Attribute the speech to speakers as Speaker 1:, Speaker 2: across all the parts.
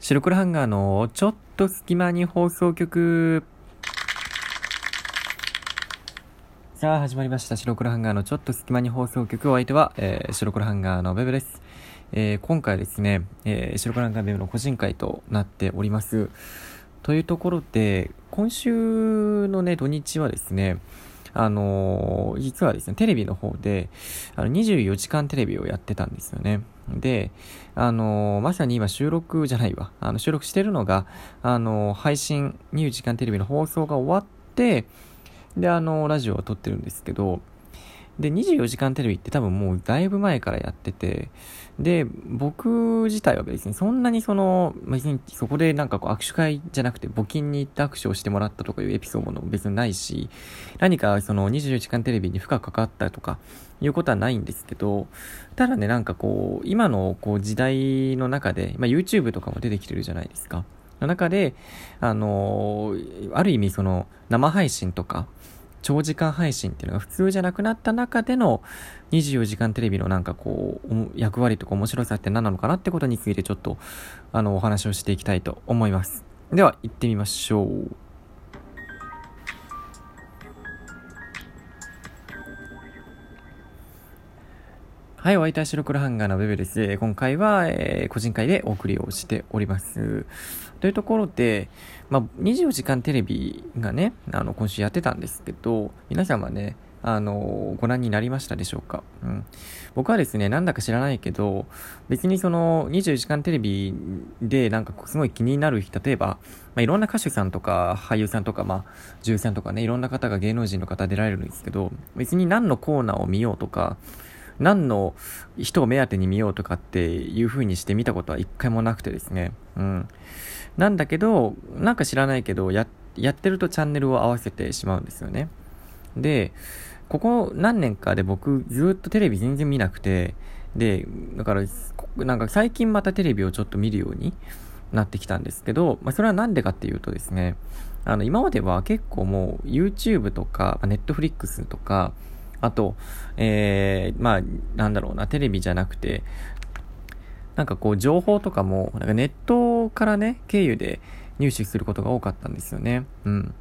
Speaker 1: 白黒ハンガーのちょっと隙間に放送局。さあ、始まりました。白黒ハンガーのちょっと隙間に放送局。お相手は、えー、白黒ハンガーのベブです。えー、今回ですね、えー、白黒ハンガーベブの個人会となっております。というところで、今週のね、土日はですね、あの、実はですね、テレビの方で、あの、24時間テレビをやってたんですよね。で、あの、まさに今収録じゃないわ。あの、収録してるのが、あの、配信、ニュー時間テレビの放送が終わって、で、あの、ラジオを撮ってるんですけど、で、24時間テレビって多分もうだいぶ前からやってて、で、僕自体は別にそんなにその、別にそこでなんかこう握手会じゃなくて募金に行って握手をしてもらったとかいうエピソードも別にないし、何かその24時間テレビに深く関わったとかいうことはないんですけど、ただね、なんかこう、今のこう時代の中で、まあ YouTube とかも出てきてるじゃないですか。の中で、あのある意味その生配信とか、長時間配信っていうのが普通じゃなくなった中での24時間テレビのなんかこう、役割とか面白さって何なのかなってことについてちょっと、あの、お話をしていきたいと思います。では、行ってみましょう。はい、お相手は白黒ハンガーのベベです。今回は、えー、個人会でお送りをしております。というところで、まあ、24時間テレビがね、あの、今週やってたんですけど、皆様ね、あの、ご覧になりましたでしょうか？うん。僕はですね、なんだか知らないけど、別にその、24時間テレビでなんかすごい気になる例えば、まあ、いろんな歌手さんとか、俳優さんとか、まあ、女優さんとかね、いろんな方が芸能人の方出られるんですけど、別に何のコーナーを見ようとか、何の人を目当てに見ようとかっていう風にして見たことは一回もなくてですね。うん。なんだけど、なんか知らないけど、や、やってるとチャンネルを合わせてしまうんですよね。で、ここ何年かで僕ずっとテレビ全然見なくて、で、だから、なんか最近またテレビをちょっと見るようになってきたんですけど、まあそれはなんでかっていうとですね、あの、今までは結構もう YouTube とか、Netflix とか、あと、えー、まあ、なんだろうな、テレビじゃなくて、なんかこう、情報とかも、なんかネットからね、経由で入手することが多かったんですよね。うん。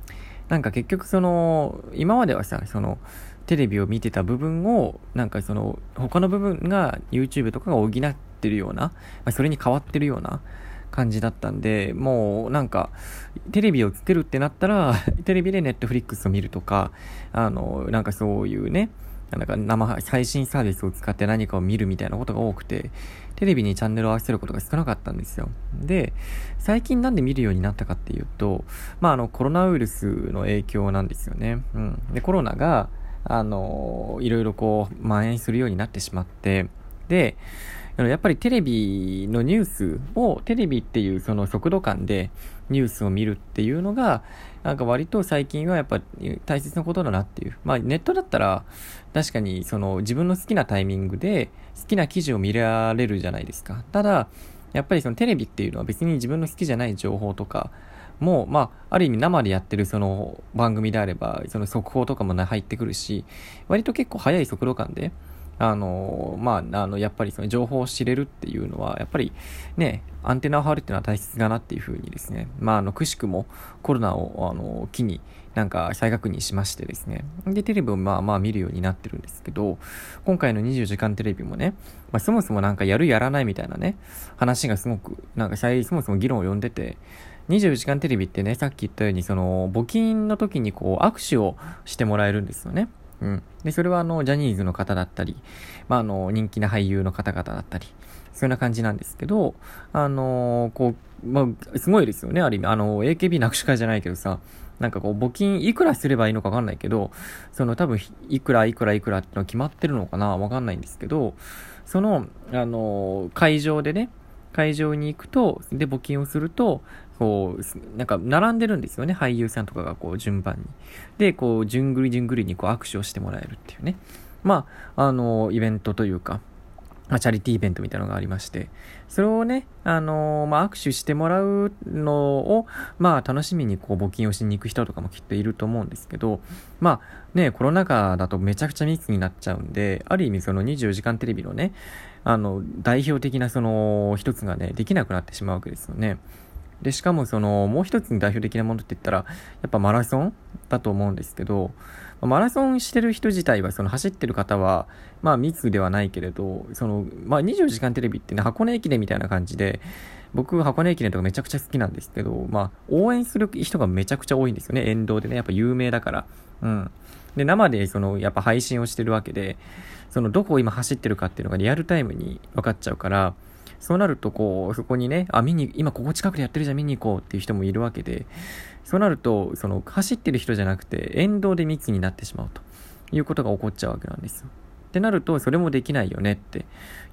Speaker 1: なんか結局その、今まではさ、その、テレビを見てた部分を、なんかその、他の部分が YouTube とかが補ってるような、まあ、それに変わってるような、感じだったんで、もうなんか、テレビをつけるってなったら、テレビでネットフリックスを見るとか、あの、なんかそういうね、なんか生配信サービスを使って何かを見るみたいなことが多くて、テレビにチャンネルを合わせることが少なかったんですよ。で、最近なんで見るようになったかっていうと、まああのコロナウイルスの影響なんですよね。うん。で、コロナが、あの、いろいろこう、蔓延するようになってしまって、で、やっぱりテレビのニュースを、テレビっていうその速度感でニュースを見るっていうのが、なんか割と最近はやっぱ大切なことだなっていう。まあネットだったら確かにその自分の好きなタイミングで好きな記事を見られるじゃないですか。ただ、やっぱりそのテレビっていうのは別に自分の好きじゃない情報とか、もう、まあ、ある意味生でやってるその番組であれば、その速報とかも入ってくるし、割と結構速い速度感で、あの、まあ、あの、やっぱりその情報を知れるっていうのは、やっぱりね、アンテナを張るっていうのは大切だなっていうふうにですね、まあ、あの、くしくもコロナを、あの、機に、なんか再確認しましてですね。で、テレビをまあまあ見るようになってるんですけど、今回の24時間テレビもね、まあ、そもそもなんかやるやらないみたいなね、話がすごく、なんかそもそも議論を呼んでて、24時間テレビってね、さっき言ったように、その、募金の時にこう、握手をしてもらえるんですよね。うん。で、それはあの、ジャニーズの方だったり、まあ、あの、人気な俳優の方々だったり、そんな感じなんですけど、あのー、こう、まあ、すごいですよね、ある意味。あの、AKB なくし会じゃないけどさ、なんかこう、募金いくらすればいいのかわかんないけど、その多分、いくらいくらいくらっての決まってるのかなわかんないんですけど、その、あのー、会場でね、会場に行くと、で、募金をすると、こう、なんか、並んでるんですよね。俳優さんとかが、こう、順番に。で、こう、じゅんぐりじゅんぐりに、こう、握手をしてもらえるっていうね。まあ、あの、イベントというか、まチャリティーイベントみたいなのがありまして、それをね、あのー、まあ、握手してもらうのを、まあ、楽しみにこう募金をしに行く人とかもきっといると思うんですけど、まあ、ね、コロナ禍だとめちゃくちゃ密になっちゃうんで、ある意味その24時間テレビのね、あの、代表的なその一つがね、できなくなってしまうわけですよね。で、しかもその、もう一つに代表的なものって言ったら、やっぱマラソンだと思うんですけど、マラソンしてる人自体は、その走ってる方は、まあ密ではないけれど、その、まあ24時間テレビってね、箱根駅伝みたいな感じで、僕、箱根駅伝とかめちゃくちゃ好きなんですけど、まあ、応援する人がめちゃくちゃ多いんですよね、沿道でね、やっぱ有名だから。うん。で、生で、その、やっぱ配信をしてるわけで、その、どこを今走ってるかっていうのがリアルタイムに分かっちゃうから、そうなると、こう、そこにね、あ、見に、今ここ近くでやってるじゃん、見に行こうっていう人もいるわけで、そうなると、その、走ってる人じゃなくて、沿道で密になってしまうということが起こっちゃうわけなんですよ。ってなると、それもできないよねって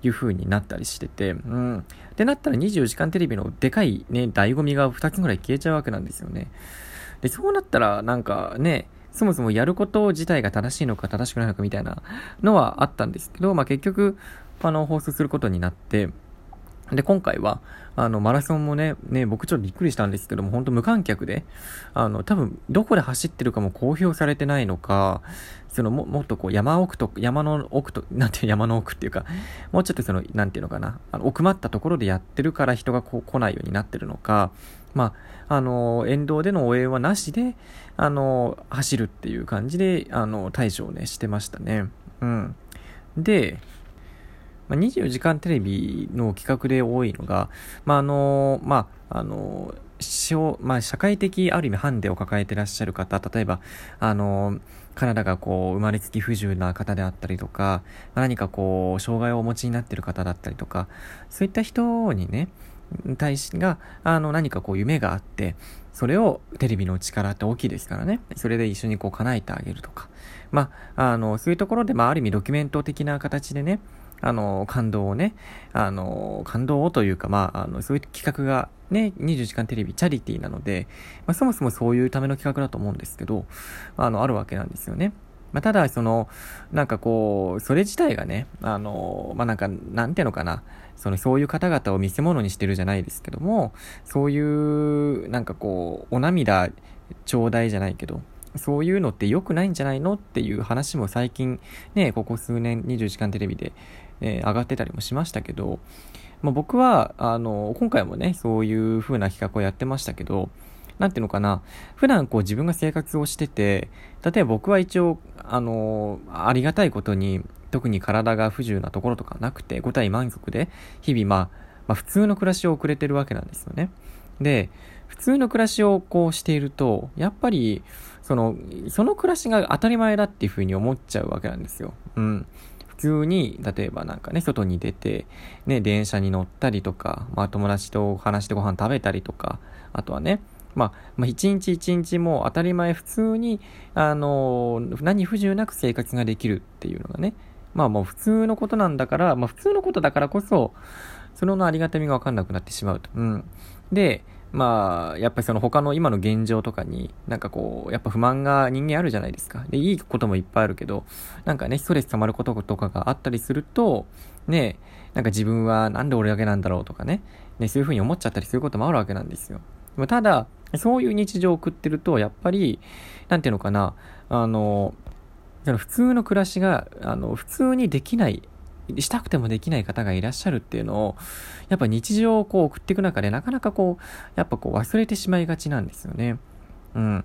Speaker 1: いう風になったりしてて、うん。ってなったら24時間テレビのでかいね、醍醐味が2つぐらい消えちゃうわけなんですよね。で、そうなったら、なんかね、そもそもやること自体が正しいのか正しくないのかみたいなのはあったんですけど、まあ結局、あの、放送することになって、で、今回は、あの、マラソンもね、ね、僕ちょっとびっくりしたんですけども、本当無観客で、あの、多分、どこで走ってるかも公表されてないのか、その、も、もっとこう、山奥と、山の奥と、なんていう山の奥っていうか、もうちょっとその、なんていうのかな、あの、奥まったところでやってるから人がこう来ないようになってるのか、まあ、あの、沿道での応援はなしで、あの、走るっていう感じで、あの、対処をね、してましたね。うん。で、まあ、24時間テレビの企画で多いのが、まあ、あの、まあ、あの、まあ、社会的ある意味ハンデを抱えてらっしゃる方、例えば、あの、体がこう、生まれつき不自由な方であったりとか、何かこう、障害をお持ちになっている方だったりとか、そういった人にね、対しが、あの、何かこう、夢があって、それをテレビの力って大きいですからね。それで一緒にこう、叶えてあげるとか。まあ、あの、そういうところで、まあ、ある意味ドキュメント的な形でね、あの、感動をね、あの、感動をというか、まあ、あの、そういう企画がね、24時間テレビチャリティーなので、まあ、そもそもそういうための企画だと思うんですけど、あの、あるわけなんですよね。まあ、ただ、その、なんかこう、それ自体がね、あの、まあ、なんか、なんていうのかな、その、そういう方々を見せ物にしてるじゃないですけども、そういう、なんかこう、お涙ちょうだいじゃないけど、そういうのって良くないんじゃないのっていう話も最近、ね、ここ数年24時間テレビで、えー、上がってたりもしましたけど、まあ、僕は、あの、今回もね、そういう風な企画をやってましたけど、なんていうのかな、普段こう自分が生活をしてて、例えば僕は一応、あの、ありがたいことに、特に体が不自由なところとかなくて、五体満足で、日々まあ、まあ普通の暮らしを送れてるわけなんですよね。で、普通の暮らしをこうしていると、やっぱり、その、その暮らしが当たり前だっていうふうに思っちゃうわけなんですよ。うん。普通に、例えばなんかね、外に出て、ね、電車に乗ったりとか、まあ友達と話してご飯食べたりとか、あとはね、まあ、まあ、一日一日も当たり前普通に、あの、何不自由なく生活ができるっていうのがね、まあもう普通のことなんだから、まあ普通のことだからこそ、そのありがたみがわかんなくなってしまうと。うん。で、まあ、やっぱりその他の今の現状とかに、なんかこう、やっぱ不満が人間あるじゃないですか。で、いいこともいっぱいあるけど、なんかね、ストレス溜まることとかがあったりすると、ね、なんか自分はなんで俺だけなんだろうとかね、ね、そういうふうに思っちゃったりすることもあるわけなんですよ。ただ、そういう日常を送ってると、やっぱり、なんていうのかな、あの、普通の暮らしが、あの、普通にできないしたくてもできない方がいらっしゃるっていうのを、やっぱ日常をこう送っていく中でなかなかこう、やっぱこう忘れてしまいがちなんですよね。うん。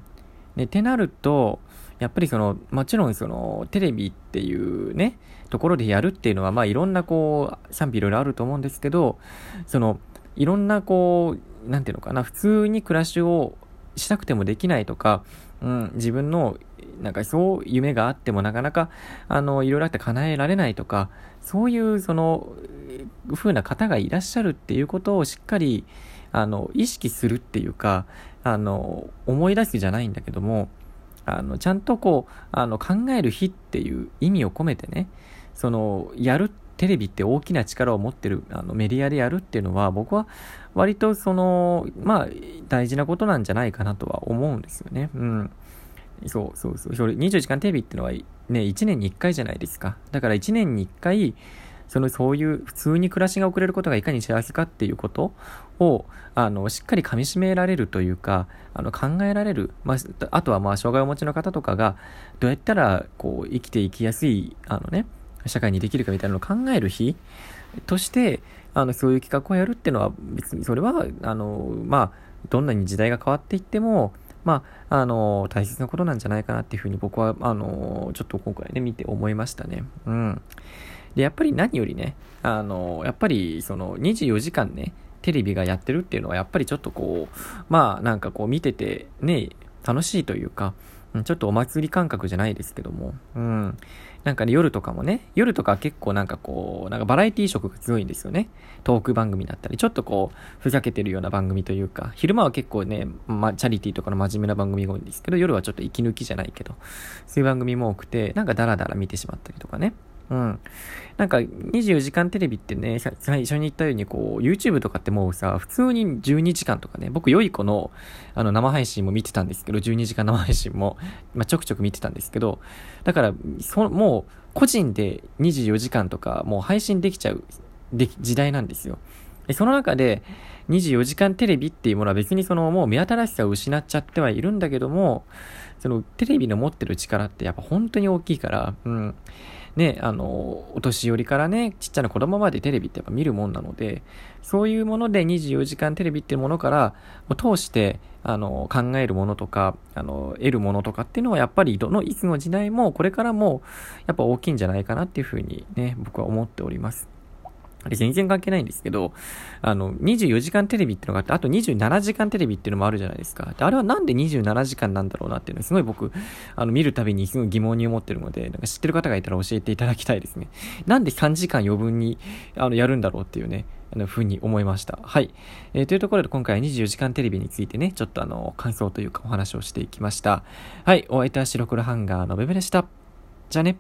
Speaker 1: で、ってなると、やっぱりその、もちろんその、テレビっていうね、ところでやるっていうのは、まあいろんなこう、賛否いろいろあると思うんですけど、その、いろんなこう、なんていうのかな、普通に暮らしをしたくてもできないとか、うん、自分のなんかそう夢があってもなかなか、あの、いろいろあって叶えられないとか、そういうその、風な方がいらっしゃるっていうことをしっかり、あの、意識するっていうか、あの、思い出すじゃないんだけども、あの、ちゃんとこう、あの、考える日っていう意味を込めてね、その、やる、テレビって大きな力を持ってる、あの、メディアでやるっていうのは、僕は割とその、まあ、大事なことなんじゃないかなとは思うんですよね。うん。そうそうそう。それ、24時間テレビってのはね、1年に1回じゃないですか。だから1年に1回、そのそういう普通に暮らしが送れることがいかに幸せかっていうことを、あの、しっかり噛み締められるというか、あの、考えられる。まあ、あとはまあ、障害をお持ちの方とかが、どうやったら、こう、生きていきやすい、あのね、社会にできるかみたいなのを考える日として、あの、そういう企画をやるっていうのは、別にそれは、あの、まあ、どんなに時代が変わっていっても、まあ、あの、大切なことなんじゃないかなっていうふうに僕は、あの、ちょっと今回ね、見て思いましたね。うん。で、やっぱり何よりね、あの、やっぱり、その、24時間ね、テレビがやってるっていうのは、やっぱりちょっとこう、まあ、なんかこう、見てて、ね、楽しいというか、ちょっとお祭り感覚じゃないですけども、うん。なんかね、夜とかもね、夜とか結構なんかこう、なんかバラエティ色が強いんですよね。トーク番組だったり、ちょっとこう、ふざけてるような番組というか、昼間は結構ね、まチャリティーとかの真面目な番組が多いんですけど、夜はちょっと息抜きじゃないけど、そういう番組も多くて、なんかダラダラ見てしまったりとかね。うん。なんか、24時間テレビってね、最初に言ったように、こう、YouTube とかってもうさ、普通に12時間とかね、僕、良い子の、あの、生配信も見てたんですけど、12時間生配信も、まあ、ちょくちょく見てたんですけど、だから、そもう、個人で24時間とか、もう配信できちゃう、で、時代なんですよ。で、その中で、24時間テレビっていうものは別にそのもう目新しさを失っちゃってはいるんだけども、そのテレビの持ってる力ってやっぱ本当に大きいから、うん。ね、あの、お年寄りからね、ちっちゃな子供までテレビってやっぱ見るもんなので、そういうもので24時間テレビっていうものから、通して、あの、考えるものとか、あの、得るものとかっていうのはやっぱりどの、いつの時代もこれからも、やっぱ大きいんじゃないかなっていうふうにね、僕は思っております。あれ全然関係ないんですけど、あの、24時間テレビってのがあって、あと27時間テレビっていうのもあるじゃないですか。で、あれはなんで27時間なんだろうなっていうのはすごい僕、あの、見るたびにすごい疑問に思ってるので、なんか知ってる方がいたら教えていただきたいですね。なんで3時間余分に、あの、やるんだろうっていうね、あの、ふうに思いました。はい。えー、というところで今回は24時間テレビについてね、ちょっとあの、感想というかお話をしていきました。はい。お相手は白黒ハンガーのベベでした。じゃあね。